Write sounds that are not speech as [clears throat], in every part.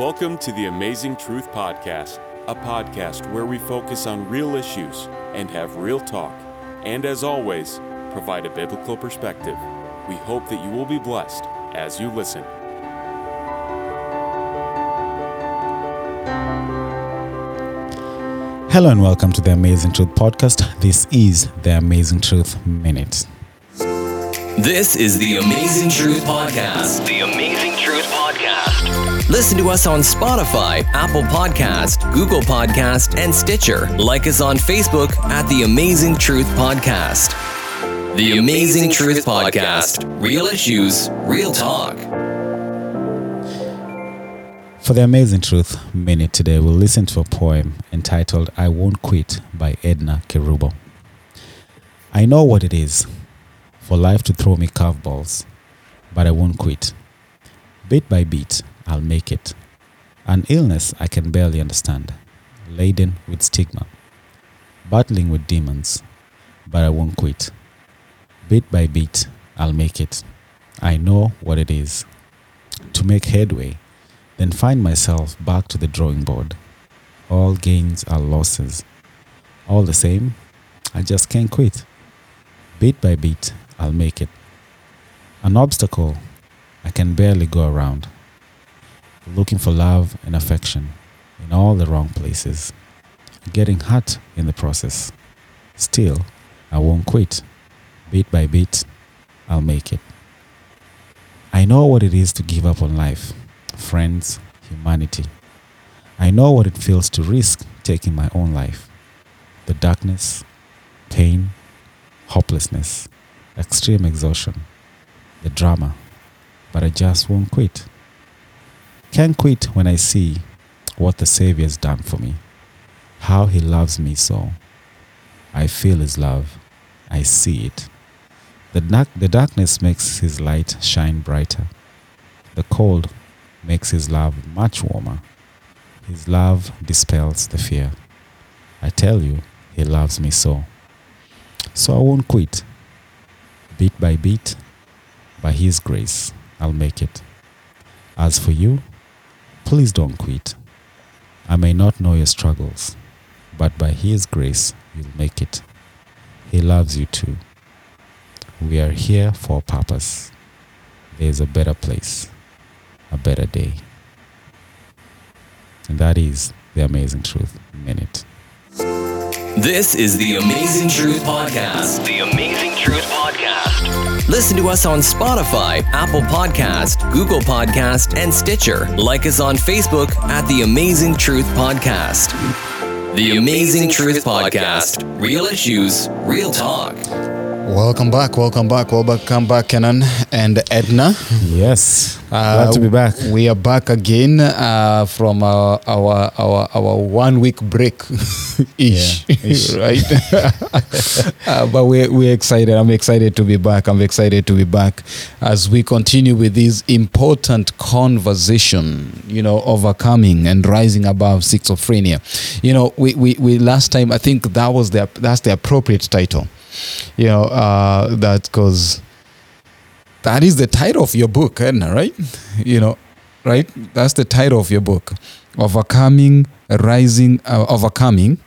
Welcome to the Amazing Truth Podcast, a podcast where we focus on real issues and have real talk, and as always, provide a biblical perspective. We hope that you will be blessed as you listen. Hello and welcome to the Amazing Truth Podcast. This is the Amazing Truth Minute. This is the Amazing Truth Podcast. The Amazing Truth Podcast. Listen to us on Spotify, Apple Podcast, Google Podcast, and Stitcher. Like us on Facebook at the Amazing Truth Podcast. The Amazing Truth Podcast. Real issues, real talk. For the Amazing Truth Minute today, we'll listen to a poem entitled I Won't Quit by Edna Kerubo. I know what it is for life to throw me curveballs, but I won't quit. Bit by bit, I'll make it. An illness I can barely understand, laden with stigma, battling with demons, but I won't quit. Bit by bit, I'll make it. I know what it is. To make headway, then find myself back to the drawing board. All gains are losses. All the same, I just can't quit. Bit by bit, I'll make it. An obstacle I can barely go around. Looking for love and affection in all the wrong places. Getting hurt in the process. Still, I won't quit. Bit by bit, I'll make it. I know what it is to give up on life, friends, humanity. I know what it feels to risk taking my own life. The darkness, pain, hopelessness, extreme exhaustion, the drama, but I just won't quit. Can't quit when I see what the Savior's done for me, how He loves me so. I feel His love, I see it. The, dark, the darkness makes His light shine brighter. The cold makes His love much warmer. His love dispels the fear. I tell you, He loves me so. So I won't quit. Bit by bit, by His grace, I'll make it. As for you, please don't quit. I may not know your struggles, but by His grace, you'll make it. He loves you too. We are here for a purpose. There is a better place, a better day. And that is the Amazing Truth Minute. This is the Amazing Truth Podcast. The Amazing Truth Podcast. Listen to us on Spotify, Apple Podcast, Google Podcast, and Stitcher. Like us on Facebook at the Amazing Truth Podcast. The Amazing Truth Podcast. Real issues, real talk. Welcome back, welcome back, welcome back, Kenan and Edna. Yes, Uh, glad to be back. We are back again uh, from our our our, our one week break, [laughs] ish, Yeah, ish. [laughs] right? uh, but we're we're excited. I'm excited to be back. I'm excited to be back as we continue with this important conversation. You know, overcoming and rising above schizophrenia. You know, we we, we last time I think that was the that's the appropriate title. You know, uh, that because that is the title of your book, Edna, right? You know, right? That's the title of your book, overcoming, rising, uh, overcoming,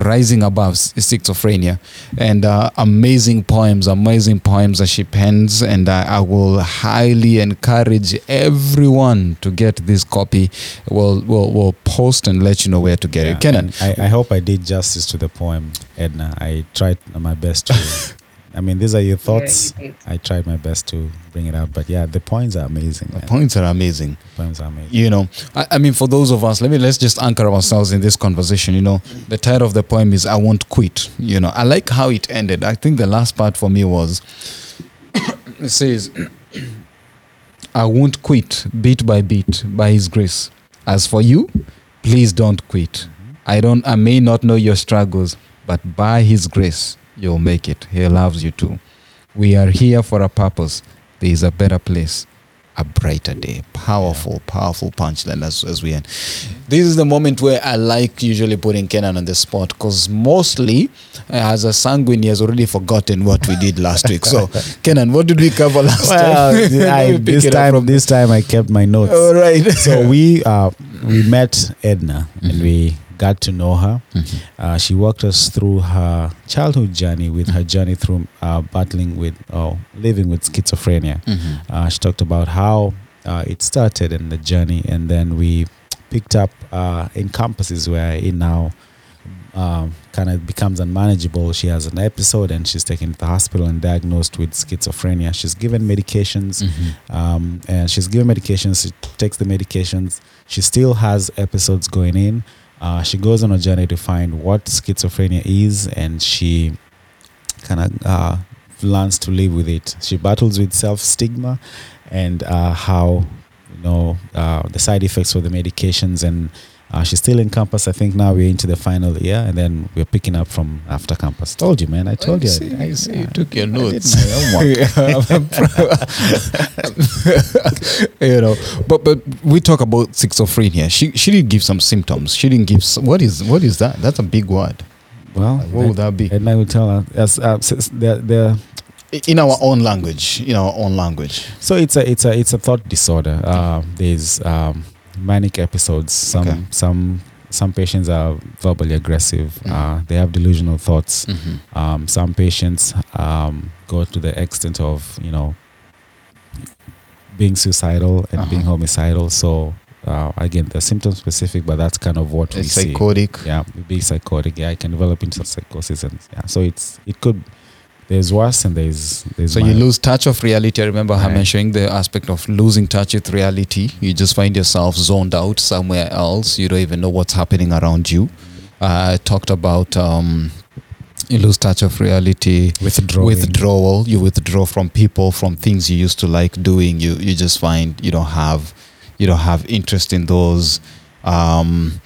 rising above schizophrenia, and uh, amazing poems, amazing poems that she pens, and I, I will highly encourage everyone to get this copy. We'll we'll, we'll post and let you know where to get Yeah, it. Kenan, I, I hope I did justice to the poem, Edna. I tried my best to. [laughs] I mean, these are your thoughts. I tried my best to bring it up, but yeah, the points are amazing. the man. points are amazing. The poems are amazing. you know I, I mean for those of us let me let's just anchor ourselves in this conversation you know the title of the poem is i won't quit you know i like how it ended i think the last part for me was [coughs] it says [clears throat] i won't quit bit by bit by his grace as for you please don't quit i don't i may not know your struggles but by his grace you'll make it he loves you too we are here for a purpose there is a better place a brighter day. Powerful, powerful punchline as, as we end. This is the moment where I like usually putting Kenan on the spot because mostly, uh, as a sanguine, he has already forgotten what we did last week. So, [laughs] Kenan, what did we cover last Well, time? I, Let [laughs] me pick this time, from- this time I kept my notes. All right. so we uh, we met Edna and we got to know her. Uh, she walked us through her childhood journey with her journey through uh, battling with or living with schizophrenia. Mhm. Uh, she talked about how uh, it started and the journey, and then we picked up uh, in campuses where it now um, kind of becomes unmanageable. She has an episode and she's taken to the hospital and diagnosed with schizophrenia. She's given medications Mhm. um, and she's given medications. She takes the medications. She still has episodes going in. Uh, she goes on a journey to find what schizophrenia is, and she kind of uh, learns to live with it. She battles with self stigma and uh, how you know uh, the side effects of the medications and. Uh, she's still in campus. I think now we're into the final year, and then we're picking up from after campus. Told you, man. I told you. see, I, you see, you took your notes. my homework. [laughs] I'm proud. [laughs] you know, but but we talk about schizophrenia. She she didn't give some symptoms. She didn't give. Some, what is what is that? That's a big word. well, What would that be? And I will tell her. As, uh, s- s- they're, they're, In our own language. In our own language. so it's a it's a it's a thought disorder. Uh, there's um, manic episodes. Some Okay. some some patients are verbally aggressive. Mm. Uh, they have delusional thoughts. Mhm. Um, some patients um, go to the extent of you know being suicidal and being Uh-huh. homicidal. So uh, again, they're symptom specific, but that's kind of what we It's see. psychotic. yeah be psychotic yeah it can develop into psychosis and yeah so it's it could there's worse and there's there's So you lose touch of reality. I remember her Right. mentioning the aspect of losing touch with reality. You just find yourself zoned out somewhere else. You don't even know what's happening around you. Uh, I talked about um, you lose touch of reality. withdrawal you withdraw from people from things you used to like doing you you just find you don't have you don't have interest in those um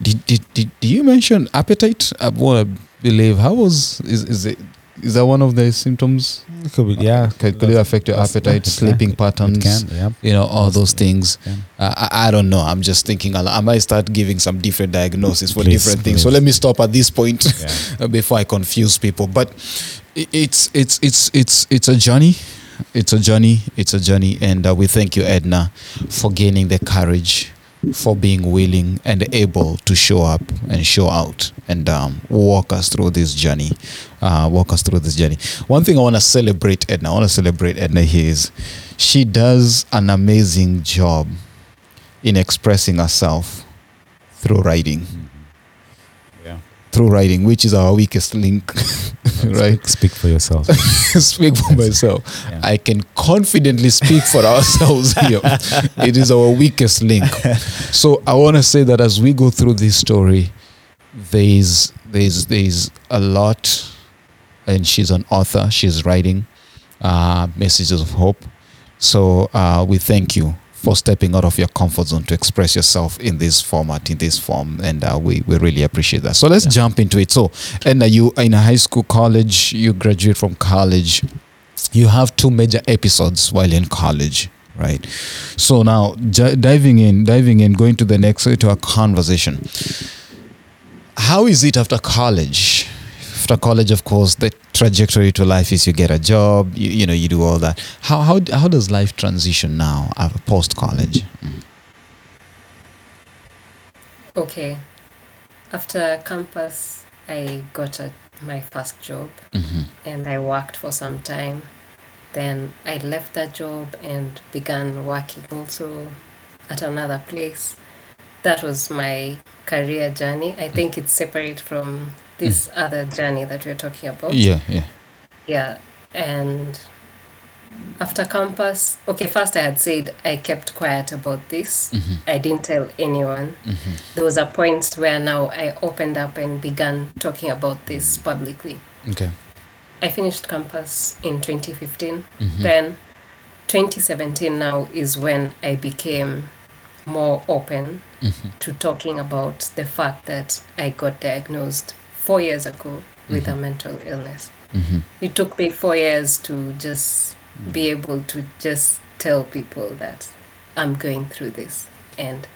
did did, did, did you mention appetite what i believe how was is is it is that one of the symptoms? It could be, yeah. Could, could it affect your appetite sleeping patterns can yeah. you know all those things. uh, I, I don't know. I'm just thinking i might start giving some different diagnoses for Please, different things. So let me stop at this point yeah. [laughs] uh, before I confuse people. But it's it's it's it's it's a journey. It's a journey. It's a journey, and uh, we thank you, Edna, for gaining the courage, for being willing and able to show up and show out and um, walk us through this journey. Uh, walk us through this journey. One thing I want to celebrate, Edna. I want to celebrate Edna here is she does an amazing job in expressing herself through writing yeah through writing, which is our weakest link, [laughs] right? speak, speak for yourself [laughs] speak for myself. Yeah. I can confidently speak for [laughs] ourselves here. it is our weakest link. So I want to say that as we go through this story, there's there's there's a lot, and she's an author. She's writing uh, messages of hope. So uh, we thank you for stepping out of your comfort zone to express yourself in this format, in this form, and uh, we we really appreciate that. So let's jump into it. So, and you in a high school, college, you graduate from college, you have two major episodes while in college, right? So now j- diving in, diving in, going to the next to our conversation. How is it after college? After college, of course, the trajectory to life is you get a job, you, you know, you do all that. How how how does life transition now after post college? Okay. After campus, I got a, my first job hmm and I worked for some time. Then I left that job and began working also at another place. That was my career journey. I think it's separate from this other journey that we're talking about. Yeah, yeah. Yeah. And after campus, okay, first I had said I kept quiet about this. Mhm. I didn't tell anyone. Mhm. There was a point where now I opened up and began talking about this publicly. Okay. I finished campus in 2015. Mhm. Then 2017 now is when I became more open Mhm. to talking about the fact that I got diagnosed four years ago with a mental illness. Mhm. It took me four years to just be able to just tell people that I'm going through this. And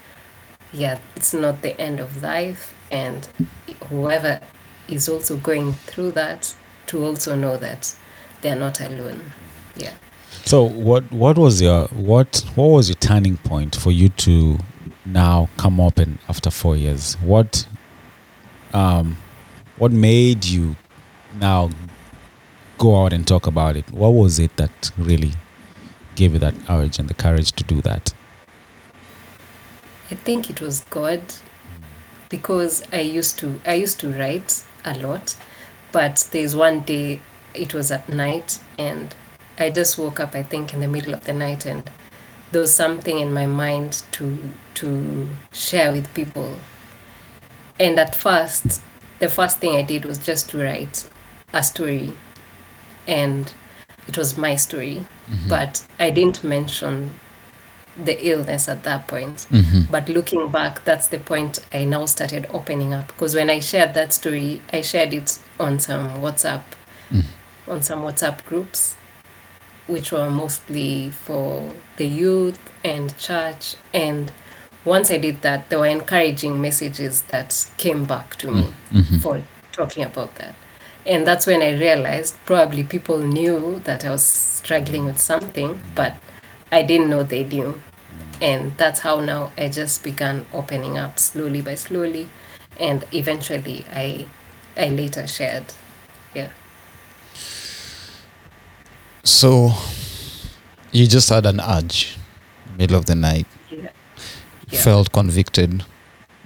yeah, it's not the end of life. And whoever is also going through that, to also know that they're not alone. Yeah. So what what was your what what was your turning point for you to now come up and after four years? What um what made you now go out and talk about it? What was it that really gave you that urge and the courage to do that? I think it was God because I used to I used to write a lot, but there's one day it was at night and I just woke up I think in the middle of the night and there was something in my mind to to share with people. And at first, the first thing I did was just to write a story and it was my story, mm-hmm. but I didn't mention the illness at that point. Mm-hmm. But looking back, that's the point I now started opening up. Because when I shared that story, I shared it on some WhatsApp, mm-hmm. on some WhatsApp groups, which were mostly for the youth and church. And once I did that, there were encouraging messages that came back to me mm-hmm. Mm-hmm. for talking about that. And that's when I realized probably people knew that I was struggling with something, but I didn't know they knew. And that's how now I just began opening up slowly by slowly. And eventually I I later shared. Yeah. So you just had an urge, middle of the night, Yeah. Felt convicted,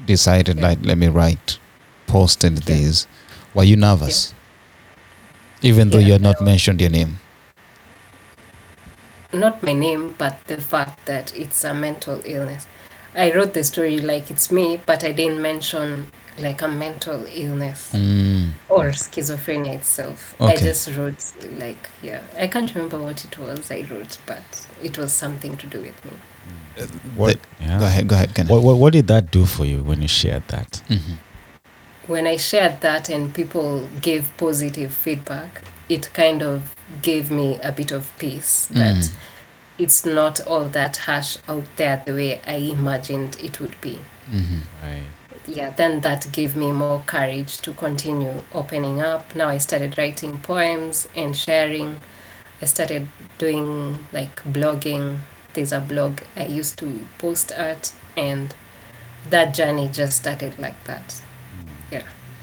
decided Yeah. like let me write, posted this. Were you nervous? Even though you had not mentioned your name. not my name, but the fact that it's a mental illness. I wrote the story like it's me, but I didn't mention like a mental illness Mm. or schizophrenia itself. I just wrote like yeah. I can't remember what it was I wrote, but it was something to do with me. What, The- yeah. Go ahead, go ahead, Kenneth. What, what what did that do for you when you shared that? Mhm. When I shared that and people gave positive feedback, it kind of gave me a bit of peace that Mm. it's not all that harsh out there the way I imagined it would be. Mhm. Right. yeah, then that gave me more courage to continue opening up. Now I started writing poems and sharing. I started doing like blogging. There's a blog I used to post art, and that journey just started like that. Yeah.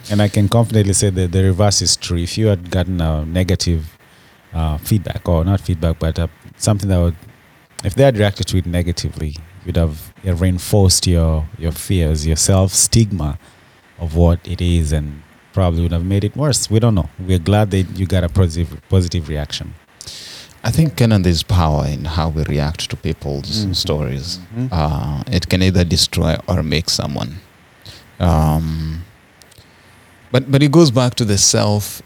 And I can confidently say that the reverse is true. If you had gotten a negative uh, feedback, or not feedback, but uh, something that would, if they had reacted to it negatively, you'd have reinforced your your fears, your self stigma of what it is, and probably would have made it worse. We don't know. We're glad that you got a positive positive reaction. I think Kenan, there's power in how we react to people's Mhm. stories. Mhm. Uh, it can either destroy or make someone. Um, but but it goes back to the self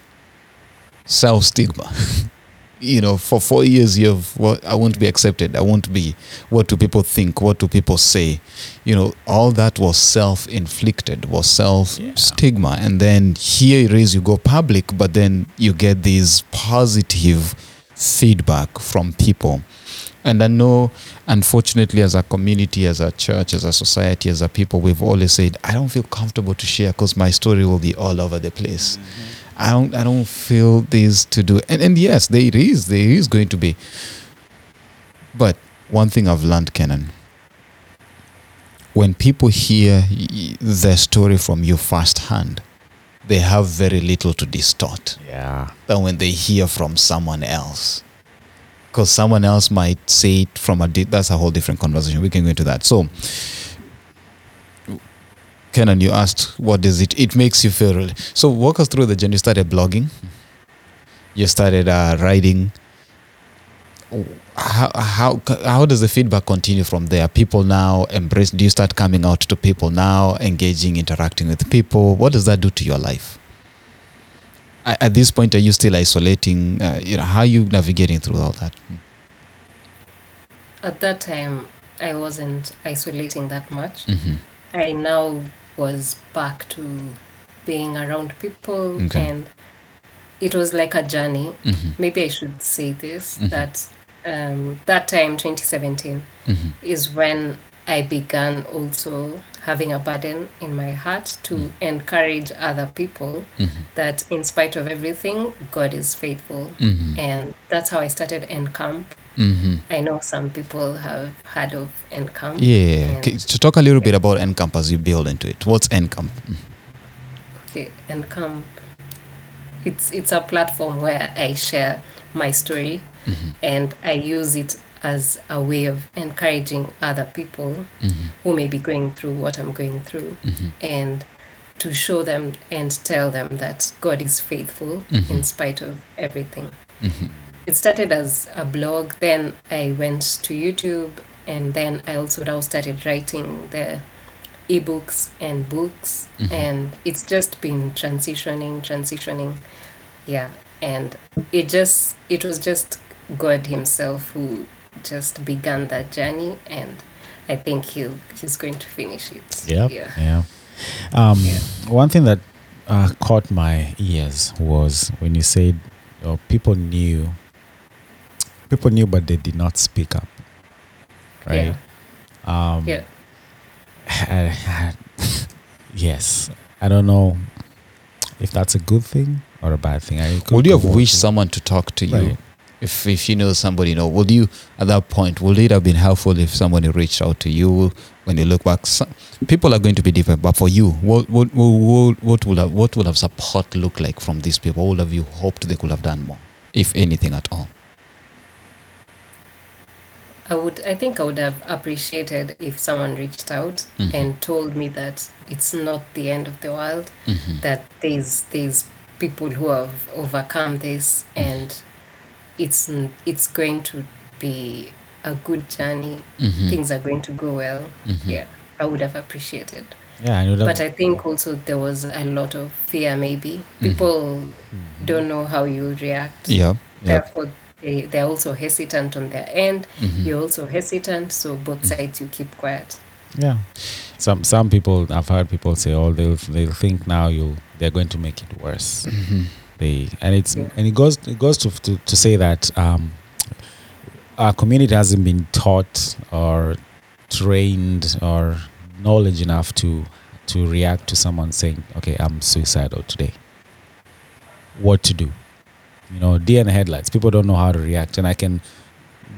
self stigma. [laughs] you know, for four years you've well, I won't be accepted. I won't be. What do people think? What do people say? You know, all that was self inflicted, was self stigma. And then here it is, you go public, but then you get these positive feedback from people. And I know, unfortunately, as a community, as a church, as a society, as a people, we've always said, I don't feel comfortable to share because my story will be all over the place. Mm-hmm. I don't, I don't feel this to do. And, and yes, there is, there is going to be. But one thing I've learned, Kenan, when people hear the story from you firsthand, they have very little to distort Yeah. than when they hear from someone else. Because someone else might say it from a di- that's a whole different conversation. We can go into that. So, Kenan, you asked, what is it? It makes you feel really. So, walk us through the journey. You started blogging, you started uh, writing. How, how how does the feedback continue from there? People now embrace. Do you start coming out to people now, engaging, interacting with people? What does that do to your life? at at this point are you still isolating uh, you know how are you navigating through all that At that time, I wasn't isolating that much. mm-hmm. I now was back to being around people Okay. and it was like a journey. Mm-hmm. Maybe I should say this Mhm. that um, that time, 2017, Mhm. is when I began also having a burden in my heart to encourage other people Mhm. that in spite of everything, God is faithful. Mhm. And that's how I started Encamp. Mhm. I know some people have heard of Encamp. Yeah. Okay, to talk a little bit about Encamp as you build into it. What's Encamp? Okay, Encamp. It's it's a platform where I share my story Mm-hmm. and I use it as a way of encouraging other people Mm-hmm. who may be going through what I'm going through and to show them and tell them that God is faithful Mm-hmm. in spite of everything. It started as a blog, then I went to YouTube, and then I also now started writing the ebooks and books, and it's just been transitioning, transitioning. Yeah, and it just it was just God Himself who just began that journey, and I think He'll He's going to finish it. Yep. Yeah. Yeah. Um, Yeah. One thing that uh, caught my ears was when you said uh, people knew, people knew, but they did not speak up. Right. Um, Yeah. [laughs] yes. I don't know if that's a good thing or a bad thing. I Would you have wished both. someone to talk to you? Right. If if you know somebody, you know, would you at that point would it have been helpful if somebody reached out to you when you look back? Some, people are going to be different, but for you, what what what what, what would have what would have support look like from these people? What would have you hoped they could have done more, if anything at all? I would I think I would have appreciated if someone reached out Mhm. and told me that it's not the end of the world, Mhm. that there's there's people who have overcome this and it's it's going to be a good journey. Mhm. Things are going to go well. Mhm. Yeah. I would have appreciated. Yeah, I know that. But I think also there was a lot of fear maybe. People don't know how you react. Yeah. Therefore, they, they're also hesitant on their end. Mhm. You're also hesitant, so both sides you keep quiet. yeah. Some some people I've heard people say, oh, they'll they'll think now you they're going to make it worse. Mhm. They and it's Yeah. and it goes it goes to to, to say that um, our community hasn't been taught or trained or knowledge enough to to react to someone saying, "Okay, I'm suicidal today." What to do? You know, deer in the headlights. People don't know how to react, and I can,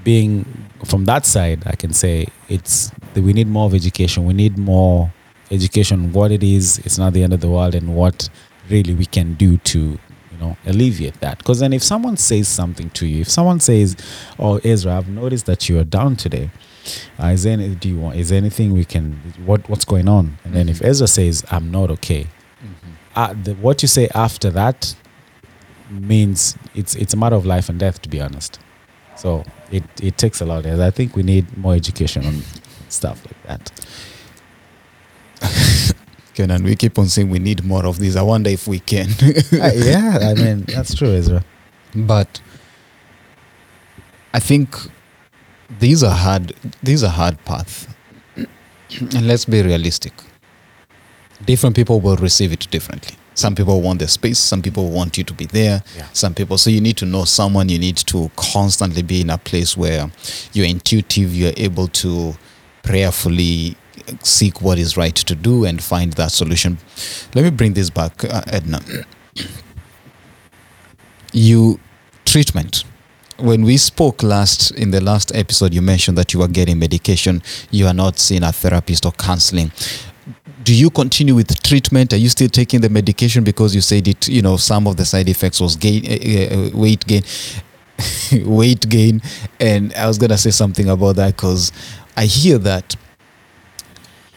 being from that side, I can say it's we need more of education. We need more education what it is. It's not the end of the world, and what really we can do to you know alleviate that. Because then if someone says something to you if someone says oh ezra i've noticed that you are down today. Uh, is there any, do you want is there anything we can what what's going on? And then if ezra says i'm not okay uh, the, what you say after that means it's it's a matter of life and death to be honest. So it it takes a lot and i think we need more education on stuff like that Kenan, we keep on saying we need more of these. I wonder if we can. [laughs] Uh, yeah i mean that's true ezra but I think these are hard. These are hard path, and let's be realistic. Different people will receive it differently. Some people want the space. Some people want you to be there. Yeah. Some people. So you need to know someone. You need to constantly be in a place where you're intuitive. You're able to prayerfully seek what is right to do and find that solution. Let me bring this back, uh, Edna. you treatment. When we spoke last in the last episode you mentioned that you are getting medication. You are not seeing a therapist or counseling. Do you continue with treatment? Are you still taking the medication because you said it you know some of the side effects was gain uh, weight gain [laughs] weight gain? And i was to say something about that because i hear that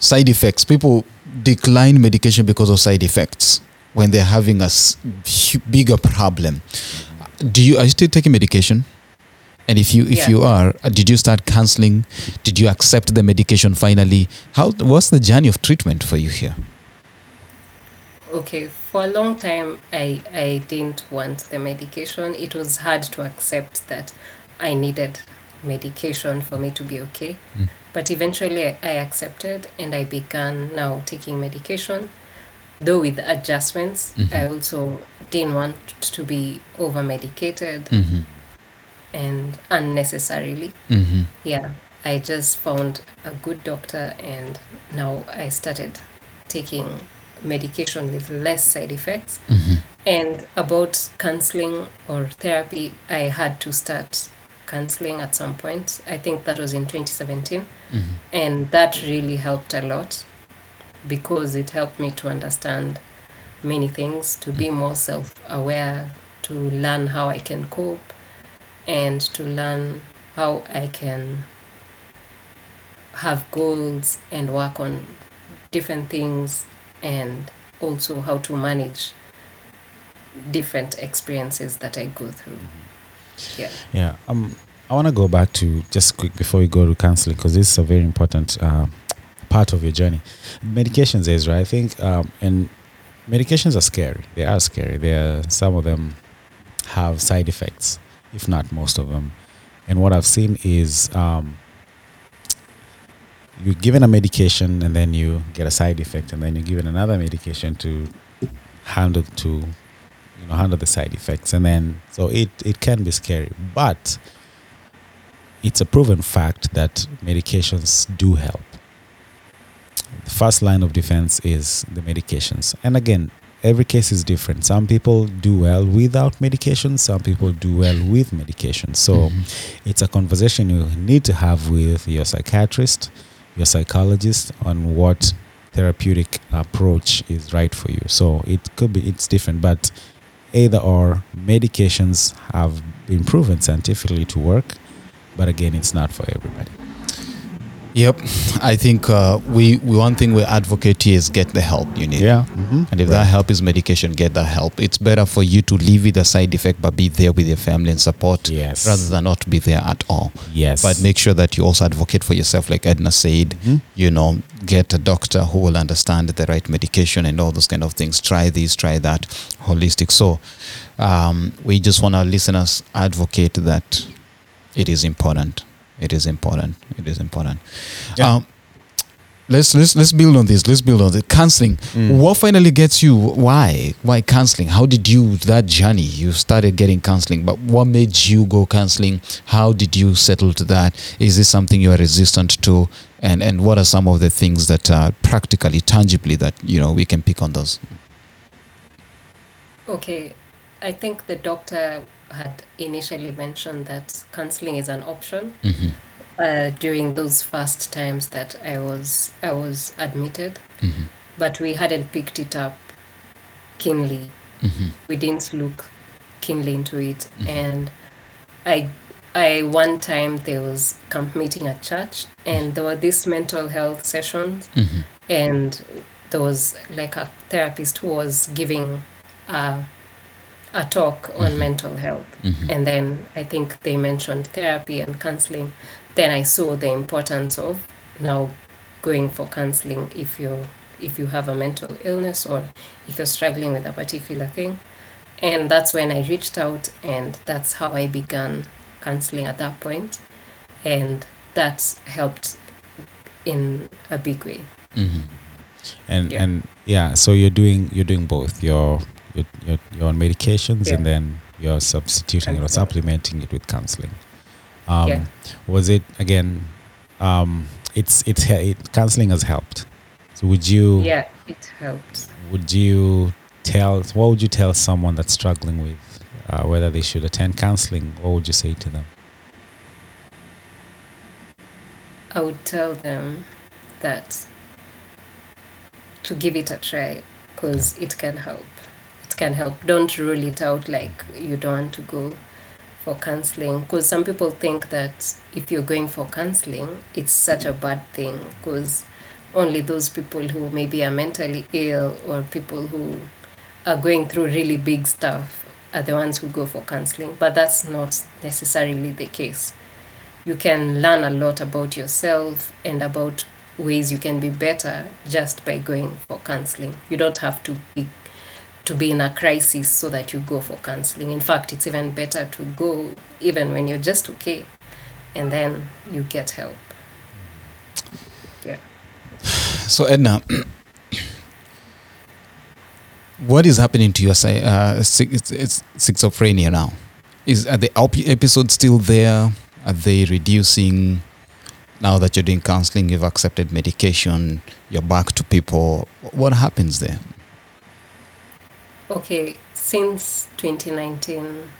side effects. People decline medication because of side effects when they're having a bigger problem. Do you are you still taking medication? And if you if Yeah. you are uh, did you start counseling did you accept the medication finally? How what's the journey of treatment for you here? Okay, for a long time, I, I didn't want the medication. It was hard to accept that I needed medication for me to be okay. But eventually, I, accepted and I began now taking medication. Though with adjustments, I also didn't want to be over medicated. mm-hmm. and unnecessarily. Mm-hmm. Yeah, I just found a good doctor, and now I started taking medication with less side effects. Mm-hmm. And about counseling or therapy, I had to start counseling at some point. I think that was in 2017. Mm-hmm. And that really helped a lot because it helped me to understand many things, to be more self aware, to learn how I can cope, and to learn how I can have goals and work on different things, and also how to manage different experiences that I go through. Yeah. Yeah. Um, I want to go back to just quick before we go to counseling because this is a very important uh, part of your journey. Medications is right. I think, um, and medications are scary. They are scary. They are some of them have side effects, if not most of them. And what I've seen is um, you're given a medication and then you get a side effect, and then you're given another medication to handle to you know handle the side effects, and then so it it can be scary, but it's a proven fact that medications do help. The first line of defense is the medications, and again, every case is different. Some people do well without medication, some people do well with medication. So mm-hmm. it's a conversation you need to have with your psychiatrist, your psychologist on what therapeutic approach is right for you. So it could be it's different, but either or medications have been proven scientifically to work, but again, it's not for everybody. Yep, I think uh, we, we one thing we advocate here is get the help you need. Mm-hmm. And if that help is medication, get that help. It's better for you to live with a side effect but be there with your family and support Yes. rather than not be there at all. Yes. But make sure that you also advocate for yourself, like Edna said. Mhm. You know, get a doctor who will understand the right medication and all those kind of things. Try this, try that, holistic. So, um, we just want our listeners advocate that it is important. It is important. It is important. Yeah. Um, let's let's let's build on this. Let's build on the counseling. Mm. What finally gets you? Why? Why counseling? How did you that journey? You started getting counseling, but what made you go counseling? How did you settle to that? Is this something you are resistant to? And and what are some of the things that are practically, tangibly that you know we can pick on those? Okay, I think the doctor had initially mentioned that counseling is an option Mm-hmm. uh, during those first times that I was I was admitted, Mm-hmm. but we hadn't picked it up keenly. Mm-hmm. We didn't look keenly into it, and I I one time there was camp meeting at church, and there were these mental health sessions, Mm-hmm. and there was like a therapist who was giving a, a talk on mental health Mm-hmm. and then i think they mentioned therapy and counseling then i saw the importance of now going for counseling if you if you have a mental illness or if you're struggling with a particular thing and that's when i reached out and that's how i began counseling at that point. point and that's helped in a big way Mm-hmm. and Yeah. and yeah so you're doing you're doing both you're you're, you're, you're on medications and then you're substituting or supplementing it with counseling. Um Yeah. was it again um it's it's it, counseling has helped. So would you yeah it helped would you tell what would you tell someone that's struggling with uh, whether they should attend counseling? What would you say to them? I would tell them that to give it a try because it can help. Can help. Don't rule it out like you don't want to go for counseling because some people think that if you're going for counseling, it's such a bad thing because only those people who maybe are mentally ill or people who are going through really big stuff are the ones who go for counseling. But that's not necessarily the case you can learn a lot about yourself and about ways you can be better just by going for counseling. You don't have to be to be in a crisis so that you go for counseling. In fact, it's even better to go even when you're just okay and then you get help. Yeah. So Edna, what is happening to your uh, schizophrenia now? is are the episodes still there? Are they reducing? Now that you're doing counseling, you've accepted medication, you're back to people. What happens there? Okay, since 2019,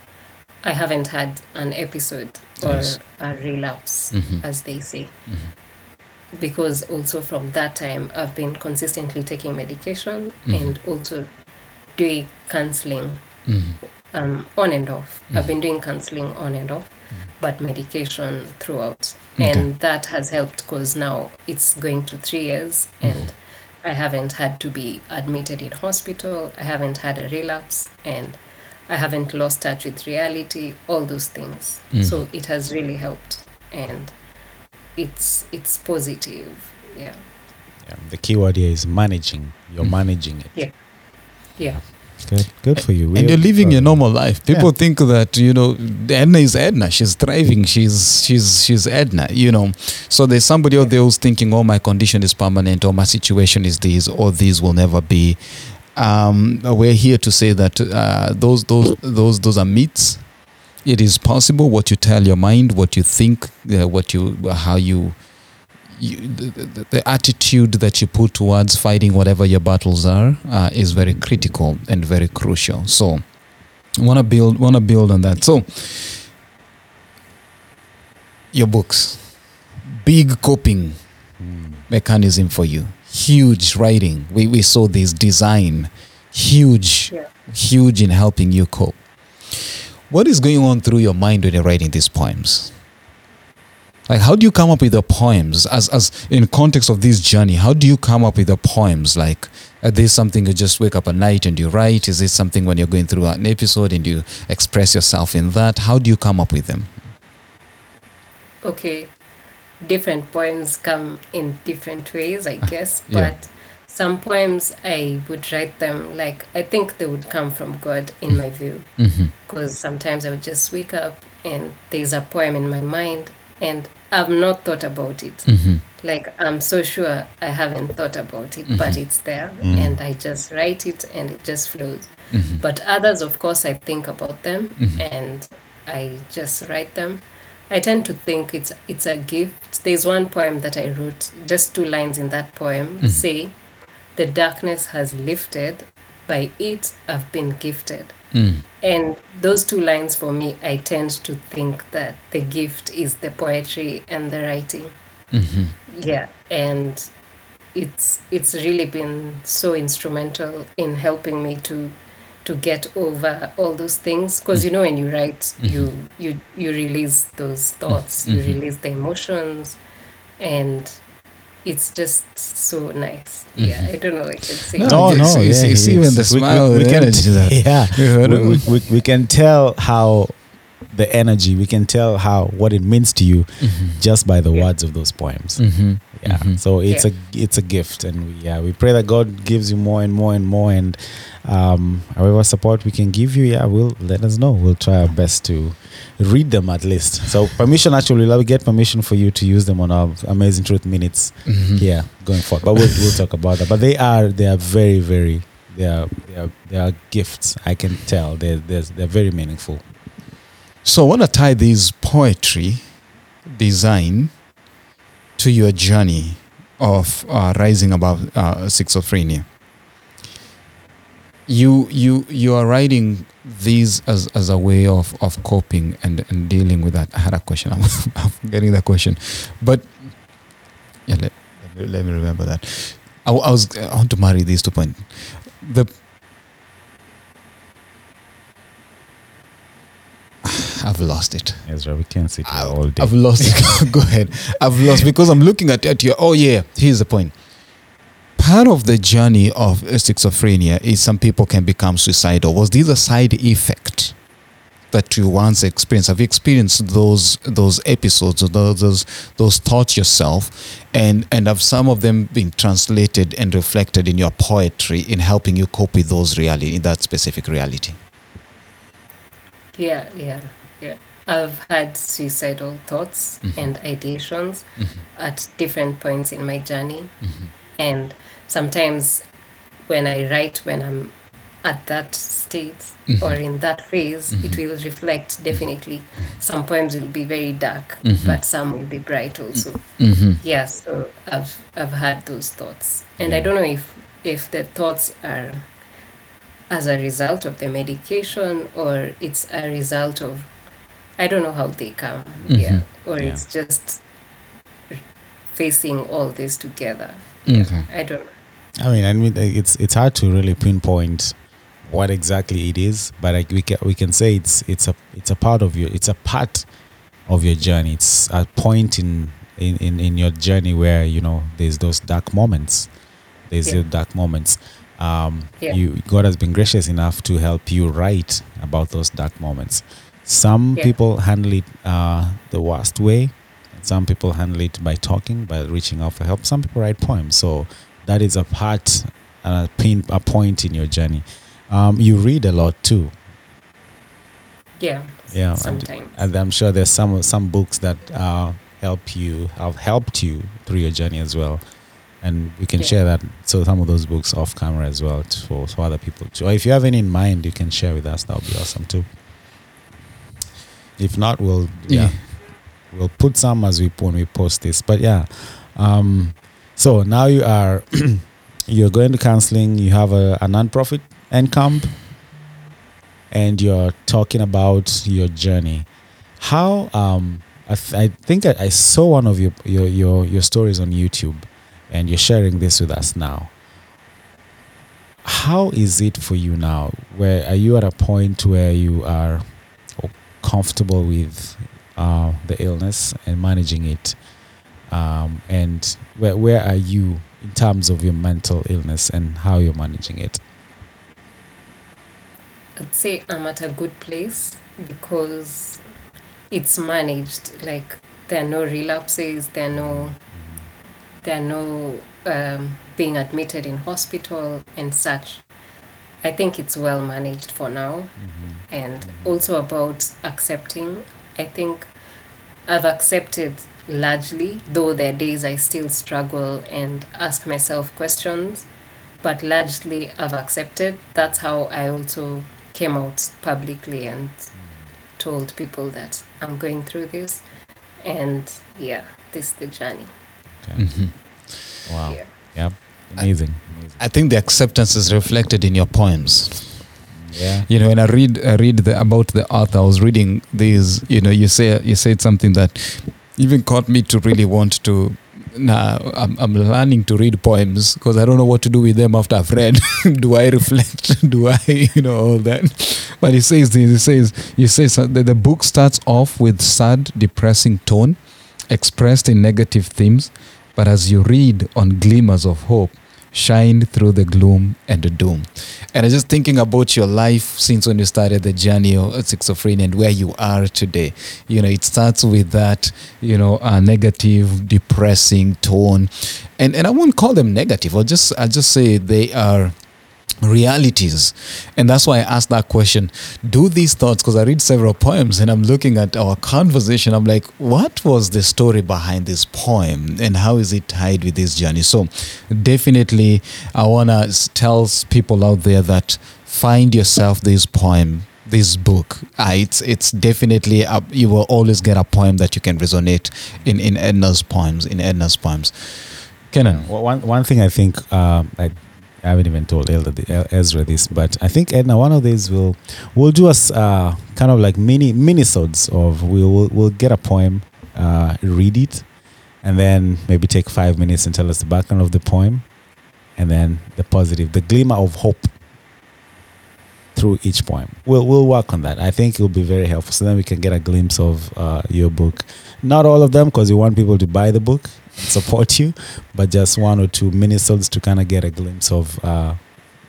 I haven't had an episode or Yes. a relapse, Mhm. as they say. Because also from that time, I've been consistently taking medication Mhm. and also doing counseling Mhm. um, on and off. I've been doing counseling on and off, but medication throughout. Okay. And that has helped because now it's going to three years and I haven't had to be admitted in hospital. I haven't had a relapse and I haven't lost touch with reality, all those things. Mhm. So it has really helped and it's it's positive. Yeah. Yeah, the key word here is managing. You're Mm. managing it. Yeah. Yeah. Good, good for you. and We're you're living your normal life. People Yeah. think that you know Edna is Edna. She's thriving. She's she's she's Edna. You know. So there's somebody out there who's thinking, "Oh, my condition is permanent, or my situation is this, or these will never be." Um, we're here to say that uh, those those those those are myths. It is possible. What you tell your mind, what you think, uh, what you how you. You, the, the, the attitude that you put towards fighting whatever your battles are uh, is very critical and very crucial. So, want to build want to build on that. So, your books, big coping mechanism for you, huge writing. We we saw this design, huge, Yeah. huge in helping you cope. What is going on through your mind when you're writing these poems? Like, how do you come up with the poems as, as in context of this journey? How do you come up with the poems? Like, is this something you just wake up at night and you write? Is this something when you're going through an episode and you express yourself in that? How do you come up with them? okay different poems come in different ways i guess yeah. but some poems i would write them like i think they would come from god in my view Mm-hmm. because sometimes i would just wake up and there's a poem in my mind and i've not thought about it Mm-hmm. like i'm so sure i haven't thought about it but it's there Mhm. and i just write it and it just flows Mm-hmm. but others of course i think about them Mhm. and i just write them i tend to think it's it's a gift there's one poem that i wrote just two lines in that poem Mhm. say the darkness has lifted by it i've been gifted Mm. and those two lines for me i tend to think that the gift is the poetry and the writing Mm-hmm. yeah and it's it's really been so instrumental in helping me to to get over all those things because you know when you write you you you release those thoughts you Mhm. release the emotions and it's just so nice. Yeah i don't know what i can say No, No, you no, see- yeah, see is. when the We- [laughs] we- we the can- that- yeah, Yeah, we, we, we, we can tell how the energy, we can tell how what it means to you Mm-hmm. just by the Yeah. words of those poems. Mm-hmm. Yeah, Mhm. so it's Yeah. a it's a gift, and we, yeah, we pray that God gives you more and more and more, and um, however support we can give you, yeah, we'll let us know. We'll try our best to read them at least. So [laughs] permission, actually, we'll get permission for you to use them on our Amazing Truth minutes Mhm. here going forward. But we'll, we'll talk about that. But they are they are very very they are they are, they are gifts. I can tell they're they're, they're very meaningful. So I want to tie this poetry design to your journey of uh, rising above uh, schizophrenia. You you you are writing these as, as a way of, of coping and, and dealing with that. I had a question. [laughs] I'm, I'm getting that question, but yeah, let, let, me, remember that. I, I was I want to marry these two points. The I've lost it. Ezra, we can't sit here I've, all day. I've lost it. [laughs] Go ahead. I've lost because I'm looking at, at you. Oh, yeah. Here's the point. Part of the journey of schizophrenia is some people can become suicidal. Was this a side effect that you once experienced? Have you experienced those those episodes or those those, those thoughts yourself? And and have some of them been translated and reflected in your poetry in helping you cope with those reality in that specific reality? Yeah, yeah, yeah. I've had suicidal thoughts Mhm. and ideations Mhm. at different points in my journey. Mhm. And sometimes when I write, when I'm at that state or in that phase, it will reflect definitely. Some poems will be very dark, but some will be bright also. Mm-hmm. Yeah, so I've I've had those thoughts, and I don't know if if the thoughts are as a result of the medication or it's a result of I don't know how they come, yeah, or Yeah. it's just facing all this together. Okay. I don't know. I mean, I mean, it's it's hard to really pinpoint what exactly it is, but like we can we can say it's it's a it's a part of your it's a part of your journey. It's a point in in in, in your journey where you know there's those dark moments. There's Yeah. your dark moments. Um, Yeah. You God has been gracious enough to help you write about those dark moments. Some Yeah. people handle it uh, the worst way. Some people handle it by talking, by reaching out for help. Some people write poems. So that is a part, a pin, a point in your journey. Um, you read a lot too. Yeah. Yeah, and- Sometimes. And I'm sure there's some some books that uh, help you have helped you through your journey as well. And we can Yeah. share that. So some of those books off camera as well for, for other people too. Or if you have any in mind, you can share with us. That would be awesome too. If not, we'll yeah, Yeah. we'll put some as we when we post this. But yeah, um, so now you are [clears throat] you're going to counseling. You have a, a non-profit income, and you're talking about your journey. How um, I, th- I think I, I saw one of your, your your your stories on YouTube, and you're sharing this with us now. How is it for you now? Where are you at a point where you are comfortable with uh, the illness and managing it? Um, and where where are you in terms of your mental illness and how you're managing it? I'd say I'm at a good place because it's managed. Like there are no relapses, there are no there are no um, being admitted in hospital and such. I think it's well managed for now. Mm-hmm. And also about accepting, I think I've accepted largely, though there are days I still struggle and ask myself questions, but largely I've accepted. That's how I also came out publicly and mm-hmm. told people that I'm going through this. And yeah, this is the journey. Okay. Mm-hmm. Wow. Yeah. Yep. Amazing. I think the acceptance is reflected in your poems. Yeah. You know, when I read I read the, about the author, I was reading these. You know, you say you said something that even caught me to really want to. Now I'm, I'm learning to read poems because I don't know what to do with them after I've read. [laughs] do I reflect? [laughs] Do I, you know, all that? But he says this. He says he says that the book starts off with sad, depressing tone, expressed in negative themes, but as you read on glimmers of hope, shine through the gloom and the doom. And I'm just thinking about your life since when you started the journey of schizophrenia and where you are today. You know, it starts with that, you know, a negative, depressing tone. And and I won't call them negative. I'll just I'll just say they are realities. And that's why i asked that question do these thoughts because i read several poems and i'm looking at our conversation i'm like what was the story behind this poem and how is it tied with this journey? So definitely i want to tell people out there that find yourself this poem this book uh, it's it's definitely a, you will always get a poem that you can resonate in in edna's poems in edna's poems. Kenan? One one thing I think um, I, I haven't even told Elder, El- Ezra this, but I think Edna, one of these will we'll do us uh, kind of like mini minisodes of we'll, we'll get a poem, uh, read it, and then maybe take five minutes and tell us the background of the poem, and then the positive, the glimmer of hope through each poem. We'll we'll work on that. I think it'll be very helpful. So then we can get a glimpse of uh, your book. Not all of them, because we want people to buy the book and support you, but just one or two minisodes to kind of get a glimpse of uh,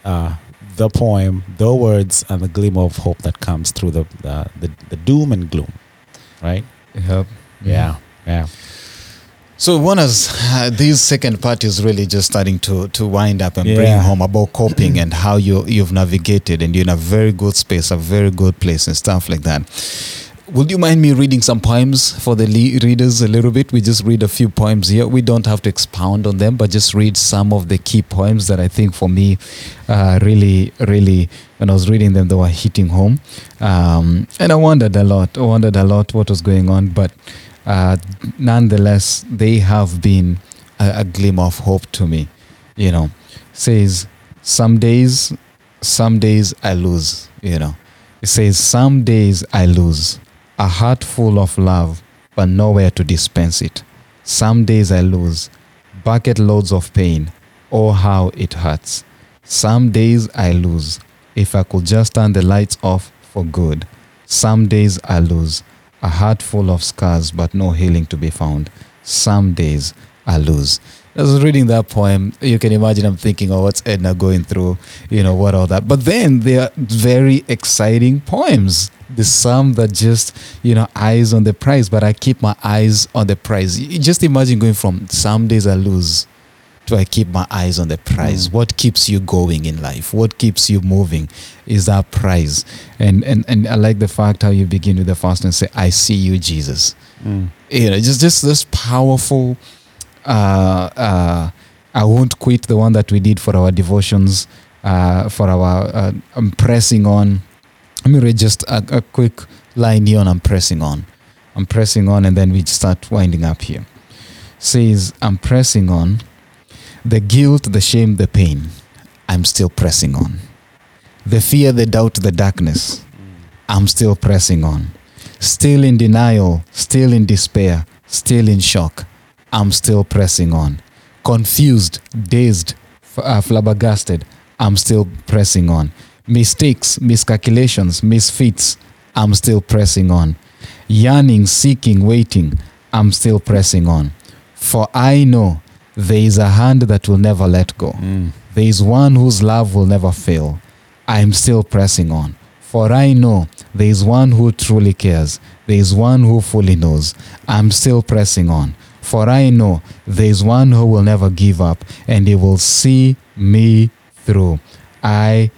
uh, the poem, the words, and the glimmer of hope that comes through the the, the, the doom and gloom. Right? yep. Yeah. Yeah. So one is uh, this second part is really just starting to to wind up and bring home about coping and how you you've navigated and you're in a very good space, a very good place and stuff like that. would you mind me reading some poems for the le- readers a little bit? We just read a few poems here. We don't have to expound on them, but just read some of the key poems that I think for me uh, really, really, when I was reading them, they were hitting home. Um, and I wondered a lot. I wondered a lot what was going on, but uh, nonetheless, they have been a, a glimmer of hope to me. You know, says, Some days, some days I lose, you know. It says, Some days I lose a heart full of love, but nowhere to dispense it. Some days I lose bucket loads of pain. Oh, how it hurts. Some days I lose if I could just turn the lights off for good. Some days I lose a heart full of scars, but no healing to be found. Some days I lose. I was reading that poem. You can imagine I'm thinking, oh, what's Edna going through? You know, what all that. But then they are very exciting poems. There's some that just, you know, eyes on the prize, but I keep my eyes on the prize. Just imagine going from some days I lose to I keep my eyes on the prize. What keeps you going in life? What keeps you moving is that prize. And and and I like the fact how you begin with the fast and say, I see you, Jesus. You know, just just this powerful uh, uh, I won't quit the one that we did for our devotions, uh, for our uh, I'm pressing on. Let me read just a, a quick line here on I'm pressing on. I'm pressing on, and then we start winding up here. Says, I'm pressing on. The guilt, the shame, the pain, I'm still pressing on. The fear, the doubt, the darkness, I'm still pressing on. Still in denial, still in despair, still in shock, I'm still pressing on. Confused, dazed, uh, flabbergasted, I'm still pressing on. Mistakes, miscalculations, misfits, I'm still pressing on. Yearning, seeking, waiting, I'm still pressing on. For I know there is a hand that will never let go. There is one whose love will never fail. I am still pressing on. For I know there is one who truly cares. There is one who fully knows. I'm still pressing on. For I know there is one who will never give up and he will see me through. I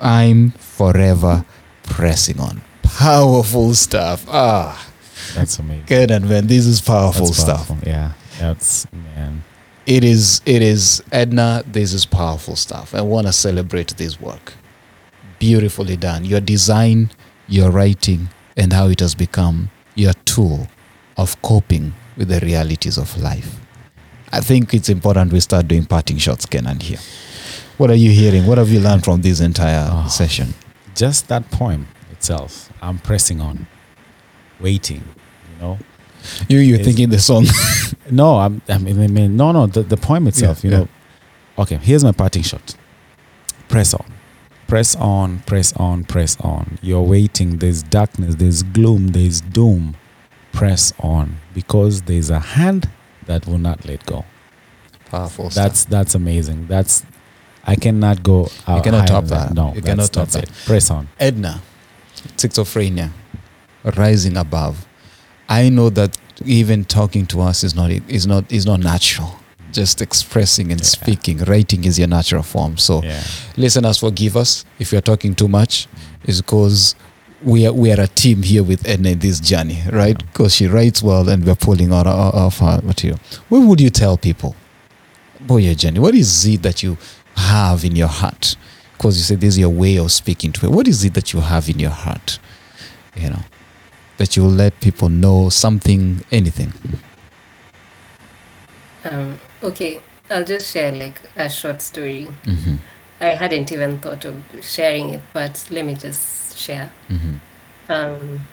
I'm forever pressing on. Powerful stuff. Ah, That's amazing. good and man, this is powerful That's stuff. Yeah. That's man. It is it is Edna, this is powerful stuff. I want to celebrate this work. Beautifully done. Your design, your writing, and how it has become your tool of coping with the realities of life. I think it's important we start doing parting shots, Kenan, here. What are you hearing? What have you learned from this entire Oh. session? Just that poem itself. I'm pressing on, waiting. You know. You you're Is- thinking the song. [laughs] No, I'm, I mean, I mean, no, no. The, the poem itself. Yeah, you yeah. know. Okay. Here's my parting shot. Press on. Press on, press on, press on. You're waiting. There's darkness, there's gloom, there's doom. Press on because there's a hand that will not let go. Powerful That's that's amazing. That's I cannot go. Uh, cannot top than that. No, You that's, cannot top that's that. it. Press on. Edna, schizophrenia, rising above. I know that even talking to us is not is not is not natural. Just expressing and Yeah. speaking, writing is your natural form. So, Yeah. listeners, forgive us if we are talking too much. Is because we are we are a team here with Edna in this journey, right? Because she writes well and we're pulling out of her material. What would you tell people? Boy, Jenny, what is it that you have in your heart? Because you said this is your way of speaking to it. What is it that you have in your heart? You know, that you let people know something, anything. Um, okay, I'll just share like a short story. hmm I hadn't even thought of sharing it, but let me just share. hmm Um,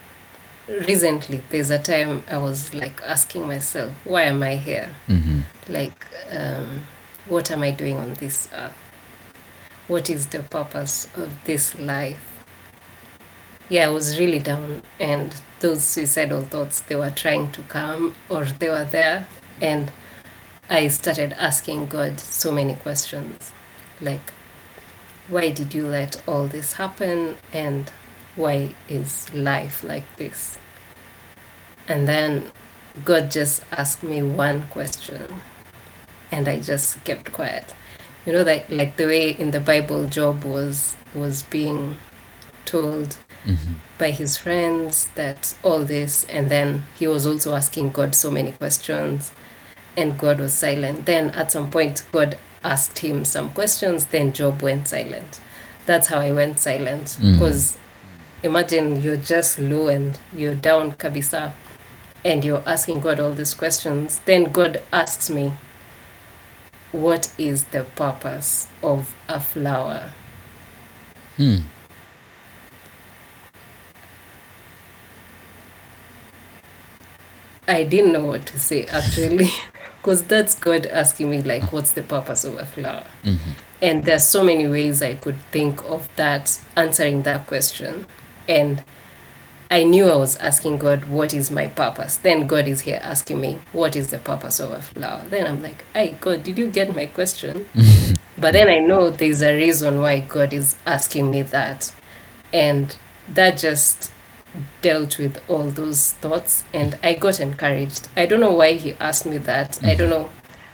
recently, there's a time I was like asking myself, why am I here? hmm Like, um, what am I doing on this earth? What is the purpose of this life? Yeah, I was really down, and those suicidal thoughts they were trying to come or they were there, and I started asking God so many questions, like, why did you let all this happen, and why is life like this? And then God just asked me one question, and I just kept quiet. You know, that like the way in the Bible Job was was being told by his friends that all this, and then he was also asking God so many questions, and God was silent. Then at some point, God asked him some questions, then Job went silent. That's how I went silent because imagine you're just low and you're down kabisa and you're asking God all these questions. Then God asks me, What is the purpose of a flower? Hmm. I didn't know what to say actually, [laughs] because that's God asking me, like, what's the purpose of a flower? Mm-hmm. And there's so many ways I could think of that, answering that question. And I knew I was asking God, what is my purpose? Then God is here asking me, what is the purpose of a flower? Then I'm like, hey, God, did you get my question? [laughs] but then I know there's a reason why God is asking me that. And that just dealt with all those thoughts and I got encouraged. I don't know why he asked me that. I don't mm-hmm. know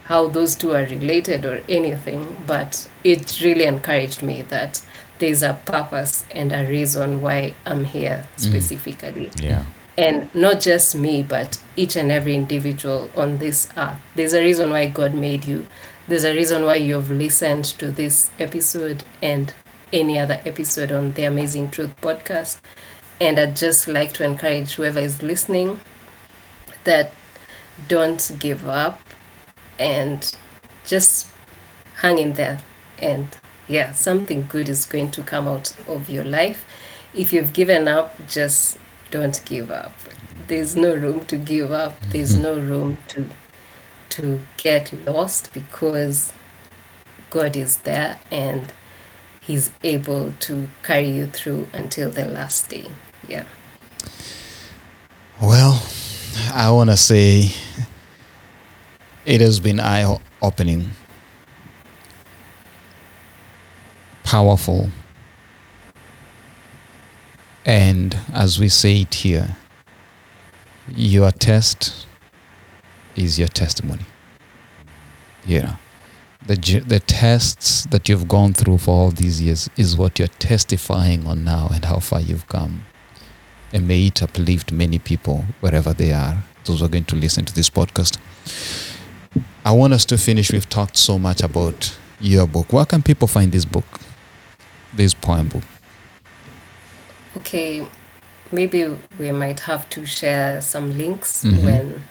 how those two are related or anything, but it really encouraged me that there's a purpose and a reason why I'm here mm-hmm. specifically. Yeah. And not just me, but each and every individual on this earth. There's a reason why God made you. There's a reason why you've listened to this episode and any other episode on the Amazing Truth podcast. And I'd just like to encourage whoever is listening that don't give up and just hang in there. And yeah, something good is going to come out of your life. If you've given up, just don't give up. There's no room to give up. There's mm-hmm. no room to to get lost because God is there and He's able to carry you through until the last day. Yeah. Well, I want to say it has been eye opening, powerful, and as we say it here, your test is your testimony. Know, the, the tests that you've gone through for all these years is what you're testifying on now and how far you've come and may it uplift many people wherever they are, those who are going to listen to this podcast. I want us to finish. We've talked so much about your book. Where can people find this book, this poem book? Okay, maybe we might have to share some links Mhm. when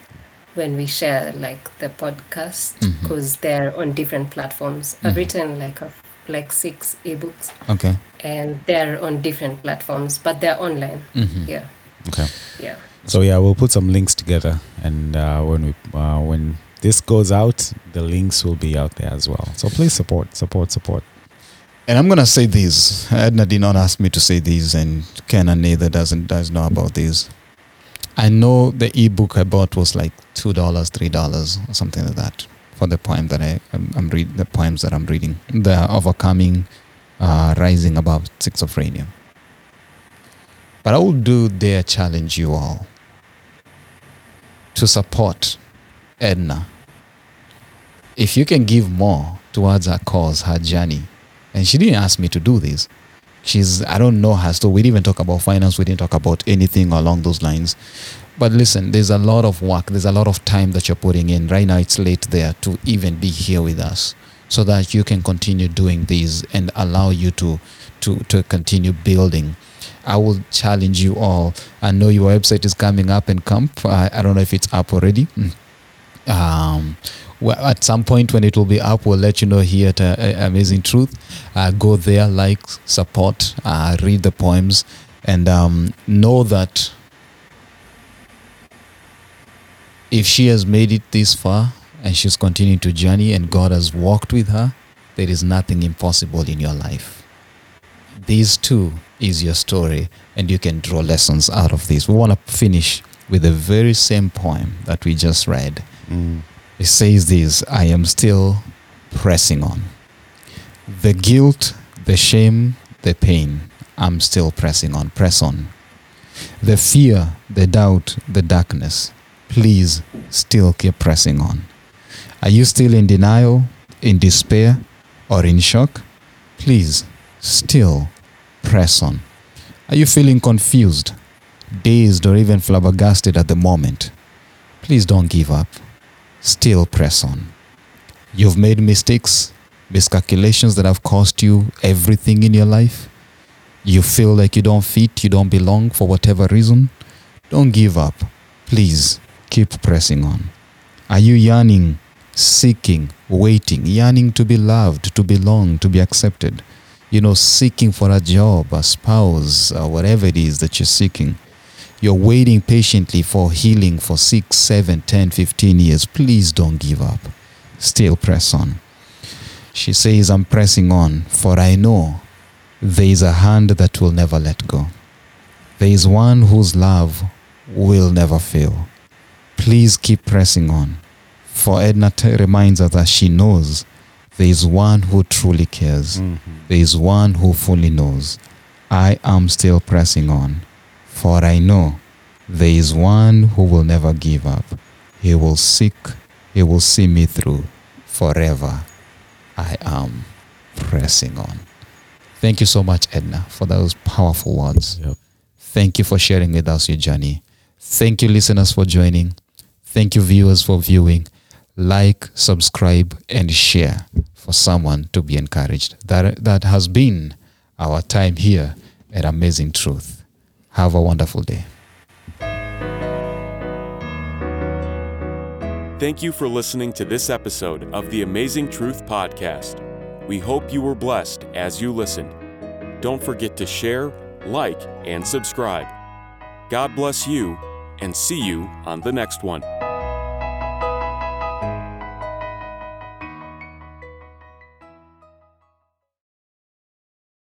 when we share like the podcast because they're on different platforms. I've Mhm. written like a, like six ebooks Okay. And they're on different platforms, but they're online. Mhm. Yeah, Okay. yeah. So yeah, we'll put some links together, and uh, when we uh, when this goes out, the links will be out there as well. So please support, support, support. And I'm gonna say this. Edna did not ask me to say this, and Kenan neither doesn't does know about this. I know the ebook I bought was like two dollars, three dollars, or something like that for the poem that I I'm, I'm read the poems that I'm reading. The overcoming, uh, rising above schizophrenia. But I will do dare challenge you all to support Edna. If you can give more towards her cause, her journey, and she didn't ask me to do this. She's I don't know her story. We didn't even talk about finance. We didn't talk about anything along those lines. But listen, there's a lot of work. There's a lot of time that you're putting in. Right now, it's late there to even be here with us, so that you can continue doing these and allow you to to to continue building. I will challenge you all. I know your website is coming up and camp. I, I don't know if it's up already. Mm. Um, well, at some point when it will be up, we'll let you know here at uh, uh, Amazing Truth. Uh, go there, like, support, uh, read the poems, and um, know that if she has made it this far and she's continuing to journey and God has walked with her, there is nothing impossible in your life. This too is your story, and you can draw lessons out of this. We want to finish with the very same poem that we just read. Mm. It says this I am still pressing on. The guilt, the shame, the pain, I'm still pressing on. Press on. The fear, the doubt, the darkness, please still keep pressing on. Are you still in denial, in despair, or in shock? Please still press on. Are you feeling confused, dazed, or even flabbergasted at the moment? Please don't give up. Still press on. You've made mistakes, miscalculations that have cost you everything in your life. You feel like you don't fit, you don't belong for whatever reason. Don't give up. Please keep pressing on. Are you yearning, seeking, waiting, yearning to be loved, to belong, to be accepted? You know, seeking for a job, a spouse, or whatever it is that you're seeking. You're waiting patiently for healing for six, seven, ten, fifteen years. Please don't give up. Still press on. She says, I'm pressing on, for I know there is a hand that will never let go. There is one whose love will never fail. Please keep pressing on. For Edna t- reminds us that she knows there is one who truly cares. Mm-hmm. There is one who fully knows. I am still pressing on, for I know there is one who will never give up. He will seek, he will see me through forever. I am pressing on. Thank you so much, Edna, for those powerful words. Yep. Thank you for sharing with us your journey. Thank you, listeners, for joining. Thank you, viewers, for viewing. Like, subscribe, and share for someone to be encouraged. That, that has been our time here at Amazing Truth. Have a wonderful day. Thank you for listening to this episode of the Amazing Truth Podcast. We hope you were blessed as you listened. Don't forget to share, like, and subscribe. God bless you, and see you on the next one.